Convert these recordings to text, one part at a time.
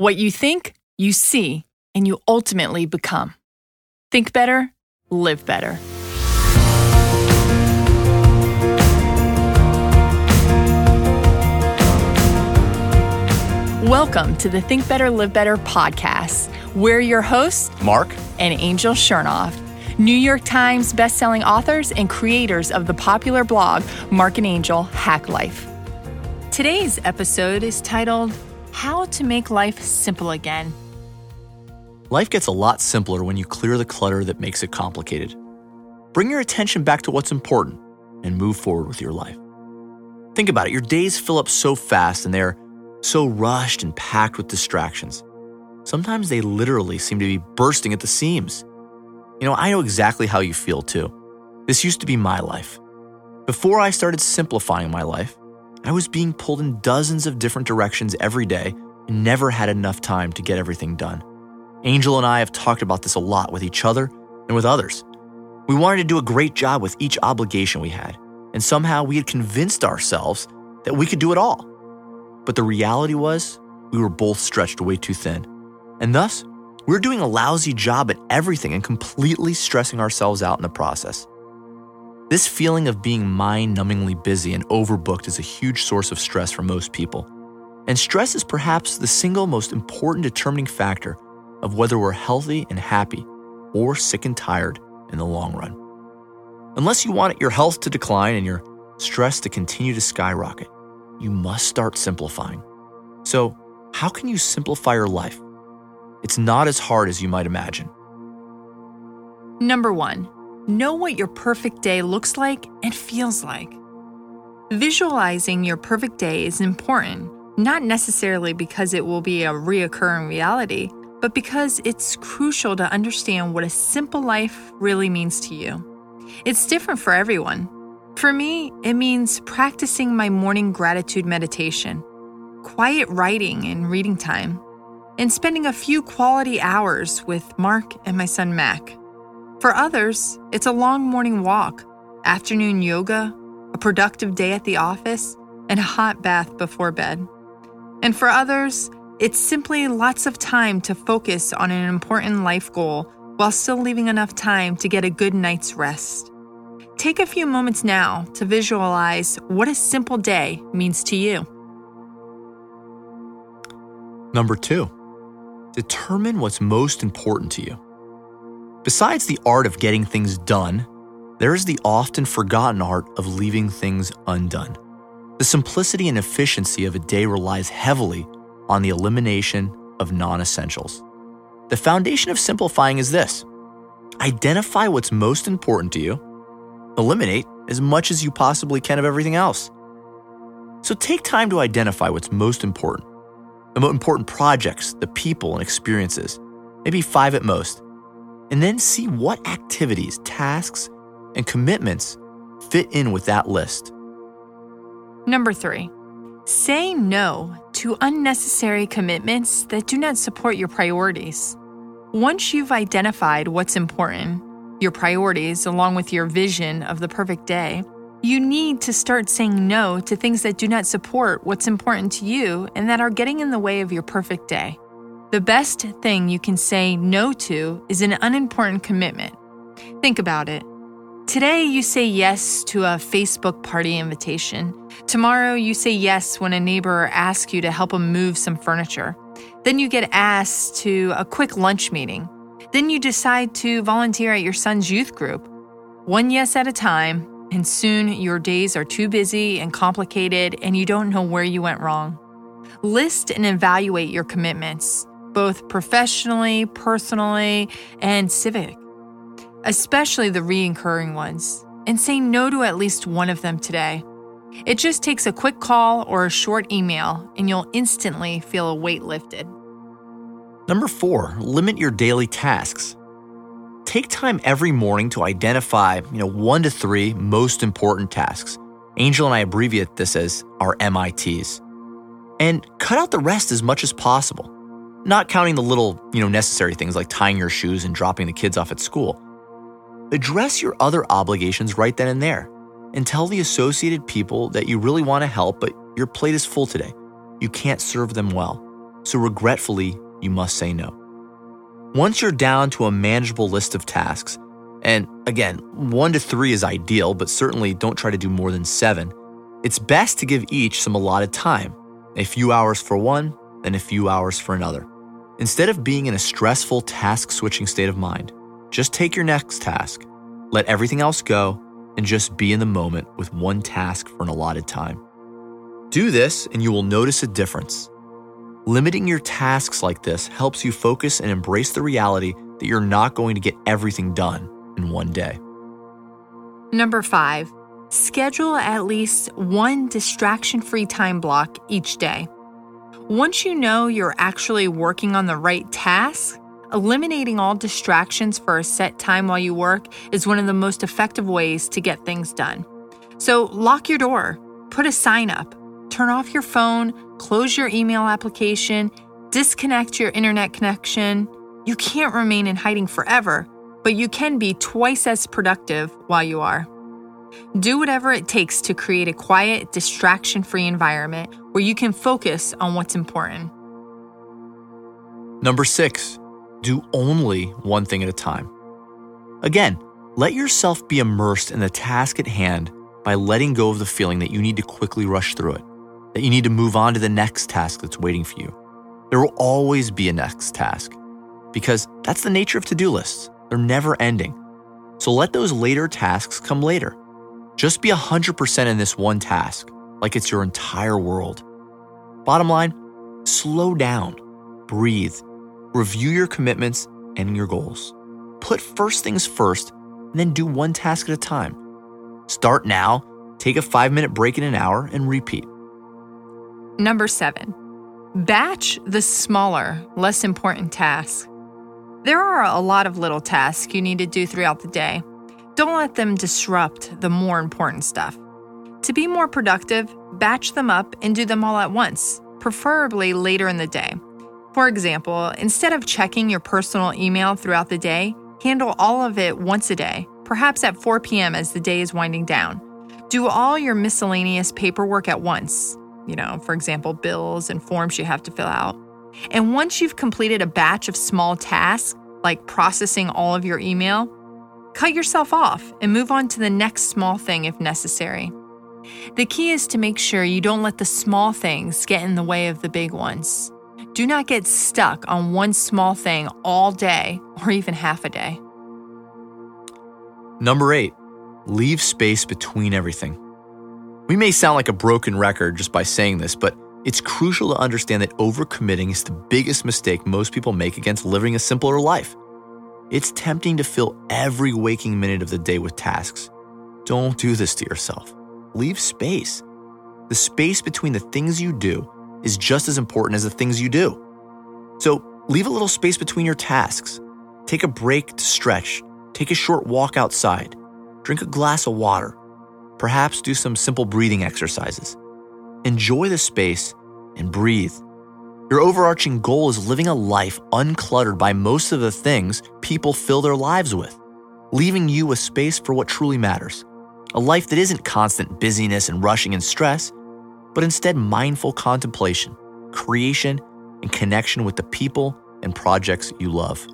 What you think, you see, and you ultimately become. Think better, live better. Welcome to the Think Better, Live Better podcast. We're your hosts, Marc and Angel Chernoff, New York Times bestselling authors and creators of the popular blog Marc and Angel Hack Life. Today's episode is titled How to Make Life Simple Again. Life gets a lot simpler when you clear the clutter that makes it complicated. Bring your attention back to what's important and move forward with your life. Think about it your days fill up so fast and they're so rushed and packed with distractions. Sometimes they literally seem to be bursting at the seams. You know, I know exactly how you feel too. This used to be my life. Before I started simplifying my life, I was being pulled in dozens of different directions every day and never had enough time to get everything done. Angel and I have talked about this a lot with each other and with others. We wanted to do a great job with each obligation we had, and somehow we had convinced ourselves that we could do it all. But the reality was, we were both stretched way too thin. And thus, we were doing a lousy job at everything and completely stressing ourselves out in the process. This feeling of being mind numbingly busy and overbooked is a huge source of stress for most people. And stress is perhaps the single most important determining factor of whether we're healthy and happy or sick and tired in the long run. Unless you want your health to decline and your stress to continue to skyrocket, you must start simplifying. So, how can you simplify your life? It's not as hard as you might imagine. Number one, know what your perfect day looks like and feels like. Visualizing your perfect day is important, not necessarily because it will be a reoccurring reality, but because it's crucial to understand what a simple life really means to you. It's different for everyone. For me, it means practicing my morning gratitude meditation, quiet writing and reading time, and spending a few quality hours with Marc and my son Mac. For others, it's a long morning walk, afternoon yoga, a productive day at the office, and a hot bath before bed. And for others, it's simply lots of time to focus on an important life goal while still leaving enough time to get a good night's rest. Take a few moments now to visualize what a simple day means to you. Number two, determine what's most important to you. Besides the art of getting things done, there is the often forgotten art of leaving things undone. The simplicity and efficiency of a day relies heavily on the elimination of non essentials. The foundation of simplifying is this identify what's most important to you, eliminate as much as you possibly can of everything else. So take time to identify what's most important the most important projects, the people, and experiences, maybe five at most, and then see what activities, tasks, and commitments fit in with that list. Number three, say no to unnecessary commitments that do not support your priorities. Once you've identified what's important, your priorities, along with your vision of the perfect day, you need to start saying no to things that do not support what's important to you and that are getting in the way of your perfect day. The best thing you can say no to is an unimportant commitment. Think about it. Today, you say yes to a Facebook party invitation. Tomorrow, you say yes when a neighbor asks you to help them move some furniture. Then you get asked to a quick lunch meeting. Then you decide to volunteer at your son's youth group. One yes at a time, and soon your days are too busy and complicated and you don't know where you went wrong. List and evaluate your commitments, both professionally, personally, and civic especially the reoccurring ones, and say no to at least one of them today. It just takes a quick call or a short email, and you'll instantly feel a weight lifted. Number four, limit your daily tasks. Take time every morning to identify, you know, one to three most important tasks. Angel and I abbreviate this as our MITs. And cut out the rest as much as possible. Not counting the little, you know, necessary things like tying your shoes and dropping the kids off at school. Address your other obligations right then and there, and tell the associated people that you really want to help, but your plate is full today. You can't serve them well. So, regretfully, you must say no. Once you're down to a manageable list of tasks, and again, one to three is ideal, but certainly don't try to do more than seven, it's best to give each some allotted time a few hours for one, then a few hours for another. Instead of being in a stressful task switching state of mind, just take your next task, let everything else go, and just be in the moment with one task for an allotted time. Do this, and you will notice a difference. Limiting your tasks like this helps you focus and embrace the reality that you're not going to get everything done in one day. Number five, schedule at least one distraction free time block each day. Once you know you're actually working on the right task, eliminating all distractions for a set time while you work is one of the most effective ways to get things done. So lock your door, put a sign up, turn off your phone, close your email application, disconnect your internet connection. You can't remain in hiding forever, but you can be twice as productive while you are. Do whatever it takes to create a quiet, distraction free environment where you can focus on what's important. Number six, do only one thing at a time. Again, let yourself be immersed in the task at hand by letting go of the feeling that you need to quickly rush through it, that you need to move on to the next task that's waiting for you. There will always be a next task because that's the nature of to do lists. They're never ending. So let those later tasks come later. Just be 100% in this one task, like it's your entire world. Bottom line, slow down, breathe, review your commitments and your goals. Put first things first, and then do one task at a time. Start now, take a five minute break in an hour, and repeat. Number seven, batch the smaller, less important tasks. There are a lot of little tasks you need to do throughout the day. Don't let them disrupt the more important stuff. To be more productive, batch them up and do them all at once, preferably later in the day. For example, instead of checking your personal email throughout the day, handle all of it once a day, perhaps at 4 p.m. as the day is winding down. Do all your miscellaneous paperwork at once, you know, for example, bills and forms you have to fill out. And once you've completed a batch of small tasks, like processing all of your email, cut yourself off and move on to the next small thing if necessary. The key is to make sure you don't let the small things get in the way of the big ones. Do not get stuck on one small thing all day or even half a day. Number eight, leave space between everything. We may sound like a broken record just by saying this, but it's crucial to understand that overcommitting is the biggest mistake most people make against living a simpler life. It's tempting to fill every waking minute of the day with tasks. Don't do this to yourself. Leave space. The space between the things you do is just as important as the things you do. So leave a little space between your tasks. Take a break to stretch. Take a short walk outside. Drink a glass of water. Perhaps do some simple breathing exercises. Enjoy the space and breathe. Your overarching goal is living a life uncluttered by most of the things people fill their lives with, leaving you a space for what truly matters. A life that isn't constant busyness and rushing and stress, but instead mindful contemplation, creation, and connection with the people and projects you love.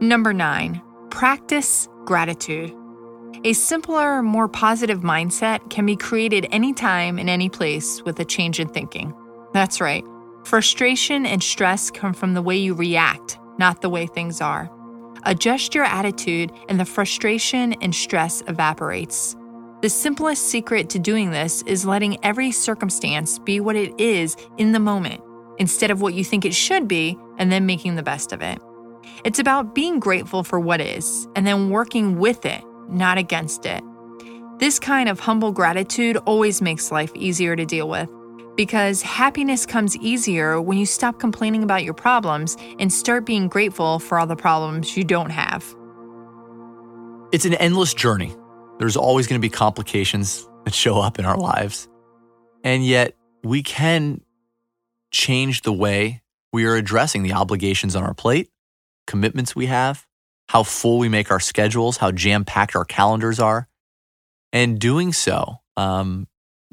Number nine, practice gratitude. A simpler, more positive mindset can be created anytime in any place with a change in thinking. That's right. Frustration and stress come from the way you react, not the way things are. Adjust your attitude, and the frustration and stress evaporates. The simplest secret to doing this is letting every circumstance be what it is in the moment, instead of what you think it should be, and then making the best of it. It's about being grateful for what is, and then working with it not against it. This kind of humble gratitude always makes life easier to deal with because happiness comes easier when you stop complaining about your problems and start being grateful for all the problems you don't have. It's an endless journey. There's always going to be complications that show up in our lives. And yet, we can change the way we are addressing the obligations on our plate, commitments we have, how full we make our schedules, how jam packed our calendars are. And doing so, um,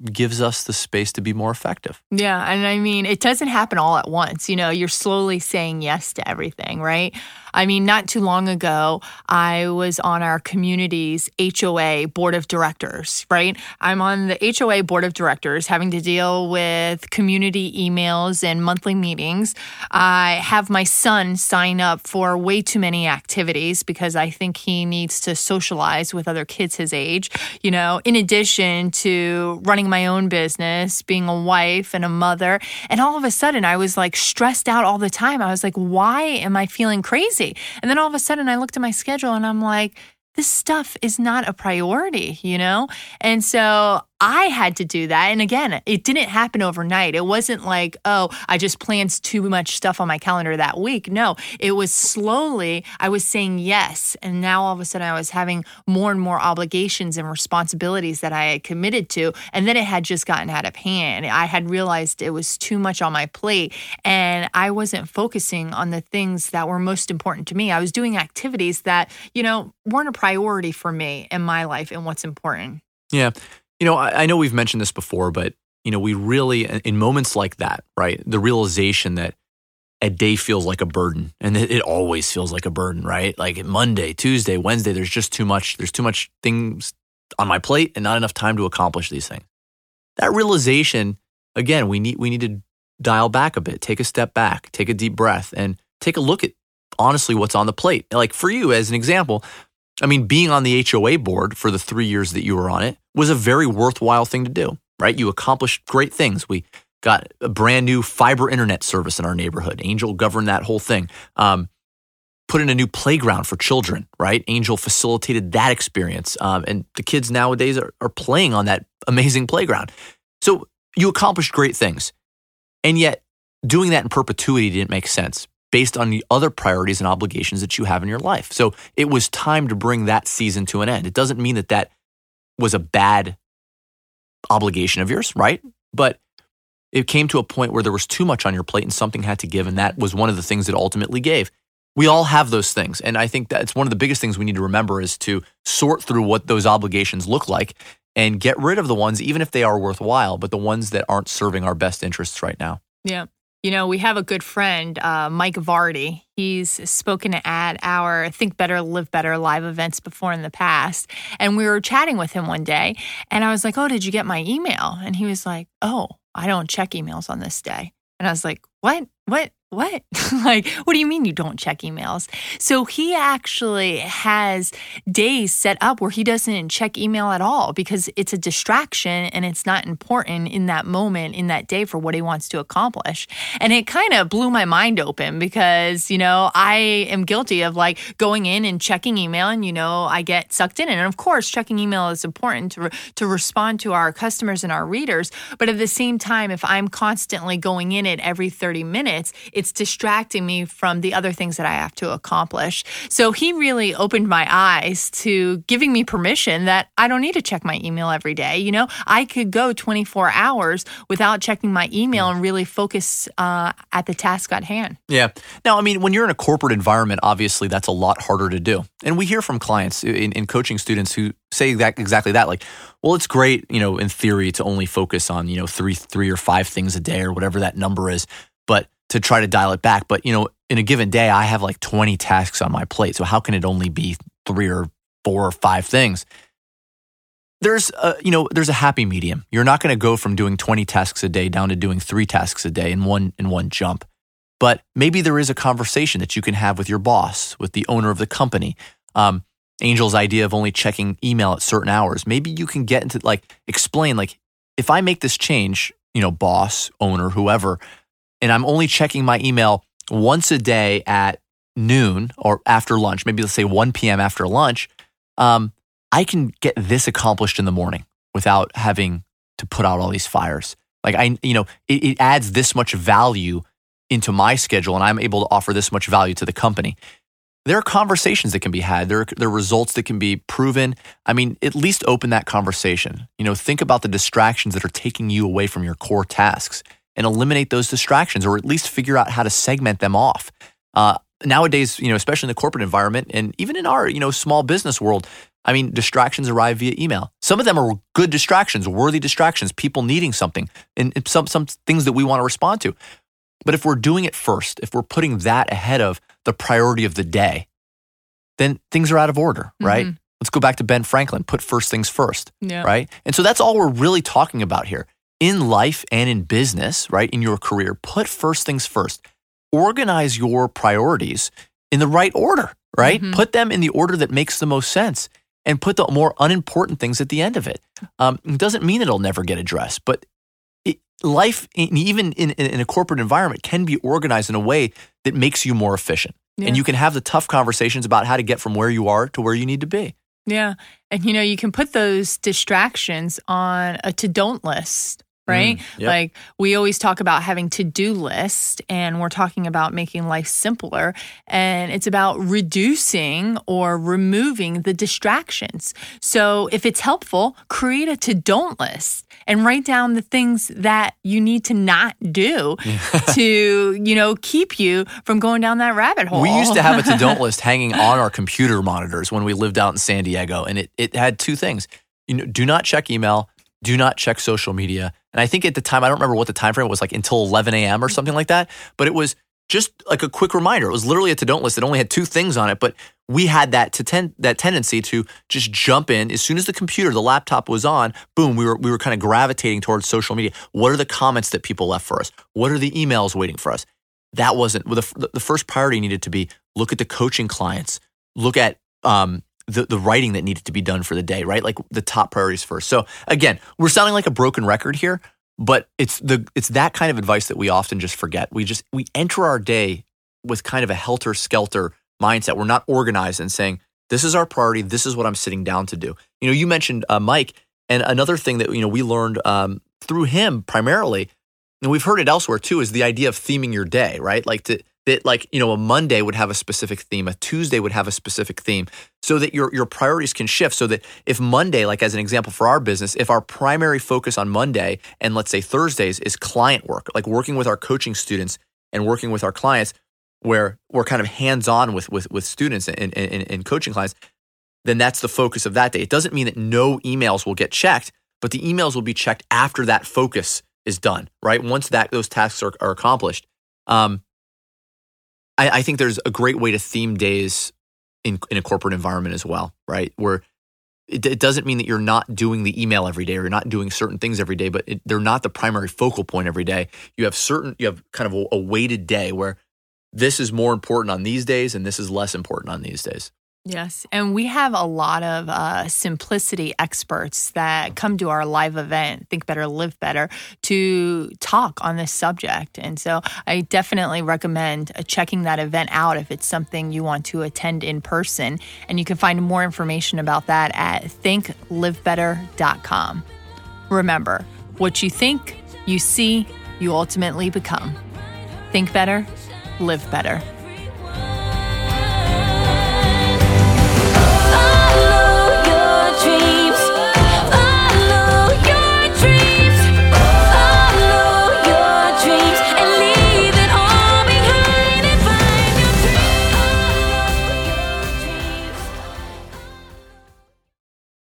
gives us the space to be more effective. Yeah. And I mean, it doesn't happen all at once. You know, you're slowly saying yes to everything, right? I mean, not too long ago, I was on our community's HOA board of directors, right? I'm on the HOA board of directors having to deal with community emails and monthly meetings. I have my son sign up for way too many activities because I think he needs to socialize with other kids his age, you know, in addition to running my own business, being a wife and a mother. And all of a sudden, I was like stressed out all the time. I was like, why am I feeling crazy? And then all of a sudden, I looked at my schedule and I'm like, this stuff is not a priority, you know? And so I had to do that. And again, it didn't happen overnight. It wasn't like, oh, I just planned too much stuff on my calendar that week. No, it was slowly, I was saying yes. And now all of a sudden I was having more and more obligations and responsibilities that I had committed to. And then it had just gotten out of hand. I had realized it was too much on my plate and I wasn't focusing on the things that were most important to me. I was doing activities that, you know, weren't a priority for me in my life and what's important. Yeah. You know, I, I know we've mentioned this before, but you know, we really in moments like that, right? The realization that a day feels like a burden and it always feels like a burden, right? Like Monday, Tuesday, Wednesday, there's just too much, there's too much things on my plate and not enough time to accomplish these things. That realization, again, we need we need to dial back a bit, take a step back, take a deep breath and take a look at honestly what's on the plate. Like for you as an example, I mean, being on the HOA board for the 3 years that you were on it was a very worthwhile thing to do, right? You accomplished great things. We got a brand new fiber internet service in our neighborhood. Angel governed that whole thing. Um, put in a new playground for children, right? Angel facilitated that experience. Um, and the kids nowadays are, are playing on that amazing playground. So you accomplished great things. And yet, doing that in perpetuity didn't make sense based on the other priorities and obligations that you have in your life. So it was time to bring that season to an end. It doesn't mean that that was a bad obligation of yours, right? But it came to a point where there was too much on your plate and something had to give. And that was one of the things that ultimately gave. We all have those things. And I think that's one of the biggest things we need to remember is to sort through what those obligations look like and get rid of the ones, even if they are worthwhile, but the ones that aren't serving our best interests right now. Yeah. You know, we have a good friend, uh, Mike Vardy. He's spoken at our Think Better, Live Better live events before in the past. And we were chatting with him one day, and I was like, Oh, did you get my email? And he was like, Oh, I don't check emails on this day. And I was like, What? What? What? like, what do you mean you don't check emails? So he actually has days set up where he doesn't check email at all because it's a distraction and it's not important in that moment, in that day for what he wants to accomplish. And it kind of blew my mind open because, you know, I am guilty of like going in and checking email and, you know, I get sucked in. And of course, checking email is important to, re- to respond to our customers and our readers. But at the same time, if I'm constantly going in it every 30 minutes, it's distracting me from the other things that I have to accomplish. So he really opened my eyes to giving me permission that I don't need to check my email every day. You know, I could go 24 hours without checking my email and really focus uh, at the task at hand. Yeah. Now, I mean, when you're in a corporate environment, obviously that's a lot harder to do. And we hear from clients in, in coaching students who say that exactly that like well it's great you know in theory to only focus on you know three three or five things a day or whatever that number is but to try to dial it back. But, you know, in a given day, I have like 20 tasks on my plate. So how can it only be three or four or five things? There's a, you know, there's a happy medium. You're not going to go from doing 20 tasks a day down to doing three tasks a day in one in one jump. But maybe there is a conversation that you can have with your boss, with the owner of the company. Um, Angel's idea of only checking email at certain hours. Maybe you can get into like explain like if I make this change, you know, boss, owner, whoever, and I'm only checking my email once a day at noon or after lunch, maybe let's say 1 p.m. after lunch, um, I can get this accomplished in the morning without having to put out all these fires. Like I, you know, it, it adds this much value into my schedule and I'm able to offer this much value to the company. There are conversations that can be had. There are, there are results that can be proven. I mean, at least open that conversation. You know, think about the distractions that are taking you away from your core tasks and eliminate those distractions or at least figure out how to segment them off. Uh, nowadays, you know, especially in the corporate environment and even in our, you know, small business world, I mean, distractions arrive via email. Some of them are good distractions, worthy distractions, people needing something, and some some things that we want to respond to. But if we're doing it first, if we're putting that ahead of the priority of the day, then things are out of order, right? Mm-hmm. Let's go back to Ben Franklin, put first things first, yeah. right? And so that's all we're really talking about here. In life and in business, right? In your career, put first things first. Organize your priorities in the right order, right? Mm-hmm. Put them in the order that makes the most sense and put the more unimportant things at the end of it. Um, it doesn't mean it'll never get addressed, but it, life, even in, in, a corporate environment, can be organized in a way that makes you more efficient. Yeah. And you can have the tough conversations about how to get from where you are to where you need to be. Yeah. And you know, you can put those distractions on a to don't list right? Mm, yep. Like we always talk about having to-do lists and we're talking about making life simpler and it's about reducing or removing the distractions. So if it's helpful, create a to-don't list and write down the things that you need to not do to, you know, keep you from going down that rabbit hole. We used to have a to-don't list hanging on our computer monitors when we lived out in San Diego and it it had two things. You know, do not check email, do not check social media and I think at the time, I don't remember what the time frame was like until 11 a.m. or something like that. But it was just like a quick reminder. It was literally a to don't list. It only had two things on it, but we had that to ten, that tendency to just jump in as soon as the computer, the laptop was on. Boom, we were we were kind of gravitating towards social media. What are the comments that people left for us? What are the emails waiting for us? That wasn't well, the the first priority needed to be look at the coaching clients, look at um, the, the writing that needed to be done for the day, right? Like the top priorities first. So again, we're sounding like a broken record here, but it's the it's that kind of advice that we often just forget. We just we enter our day with kind of a helter skelter mindset. We're not organized and saying, this is our priority. This is what I'm sitting down to do. You know, you mentioned uh, Mike, and another thing that you know we learned um, through him primarily, and we've heard it elsewhere too, is the idea of theming your day, right? Like to that like you know a monday would have a specific theme a tuesday would have a specific theme so that your your priorities can shift so that if monday like as an example for our business if our primary focus on monday and let's say thursdays is client work like working with our coaching students and working with our clients where we're kind of hands-on with with, with students and, and, and coaching clients then that's the focus of that day. It doesn't mean that no emails will get checked but the emails will be checked after that focus is done right? Once that those tasks are, are accomplished. Um, I, I think there's a great way to theme days in in a corporate environment as well, right? Where it, it, doesn't mean that you're not doing the email every day or you're not doing certain things every day, but it, they're not the primary focal point every day. You have certain, you have kind of a, a weighted day where this is more important on these days and this is less important on these days. Yes. And we have a lot of uh, simplicity experts that come to our live event, Think Better, Live Better, to talk on this subject. And so I definitely recommend uh, checking that event out if it's something you want to attend in person. And you can find more information about that at thinklivebetter.com. Remember, what you think, you see, you ultimately become. Think better, live better.